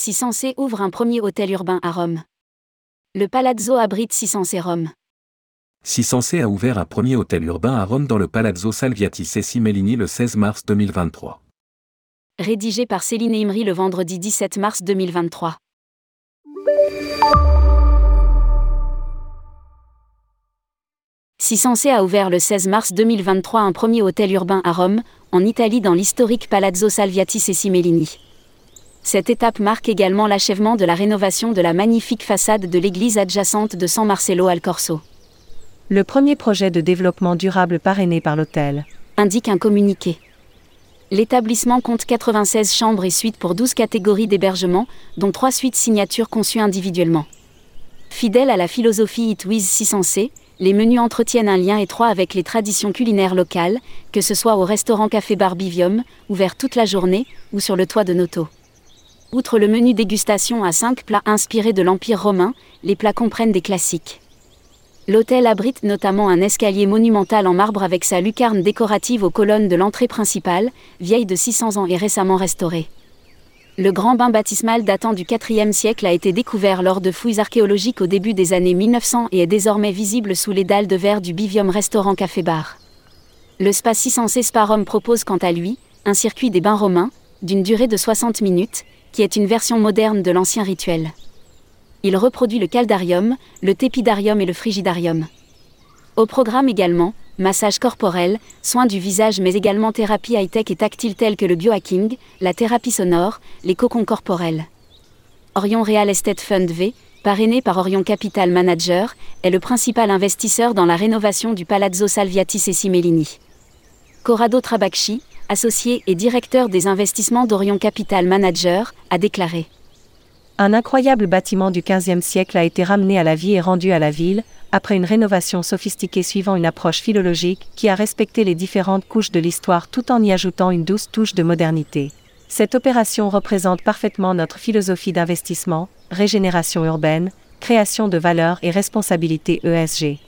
Sensé ouvre un premier hôtel urbain à Rome. Le Palazzo abrite Sensé Rome. Sensé a ouvert un premier hôtel urbain à Rome dans le Palazzo Salviati Cessi Mellini le 16 mars 2023. Rédigé par Céline Imri le vendredi 17 mars 2023. Sensé a ouvert le 16 mars 2023 un premier hôtel urbain à Rome, en Italie dans l'historique Palazzo Salviati Cessi Mellini. Cette étape marque également l'achèvement de la rénovation de la magnifique façade de l'église adjacente de San Marcello al Corso. Le premier projet de développement durable parrainé par l'hôtel, indique un communiqué. L'établissement compte 96 chambres et suites pour 12 catégories d'hébergement, dont 3 suites signatures conçues individuellement. Fidèle à la philosophie It With si sensé, les menus entretiennent un lien étroit avec les traditions culinaires locales, que ce soit au restaurant Café Barbivium, ouvert toute la journée, ou sur le toit de Noto. Outre le menu dégustation à 5 plats inspirés de l'Empire romain, les plats comprennent des classiques. L'hôtel abrite notamment un escalier monumental en marbre avec sa lucarne décorative aux colonnes de l'entrée principale, vieille de 600 ans et récemment restaurée. Le grand bain baptismal datant du IVe siècle a été découvert lors de fouilles archéologiques au début des années 1900 et est désormais visible sous les dalles de verre du Bivium Restaurant Café Bar. Le Spa 600 Sparum propose quant à lui un circuit des bains romains, d'une durée de 60 minutes, qui est une version moderne de l'ancien rituel. Il reproduit le caldarium, le tépidarium et le frigidarium. Au programme également, massage corporel, soins du visage mais également thérapie high-tech et tactile telles que le biohacking, la thérapie sonore, les cocons corporels. Orion Real Estate Fund V, parrainé par Orion Capital Manager, est le principal investisseur dans la rénovation du Palazzo Salviati et Simellini. Corrado Trabacci, associé et directeur des investissements d'Orion Capital Manager, a déclaré Un incroyable bâtiment du XVe siècle a été ramené à la vie et rendu à la ville, après une rénovation sophistiquée suivant une approche philologique qui a respecté les différentes couches de l'histoire tout en y ajoutant une douce touche de modernité. Cette opération représente parfaitement notre philosophie d'investissement, régénération urbaine, création de valeur et responsabilité ESG.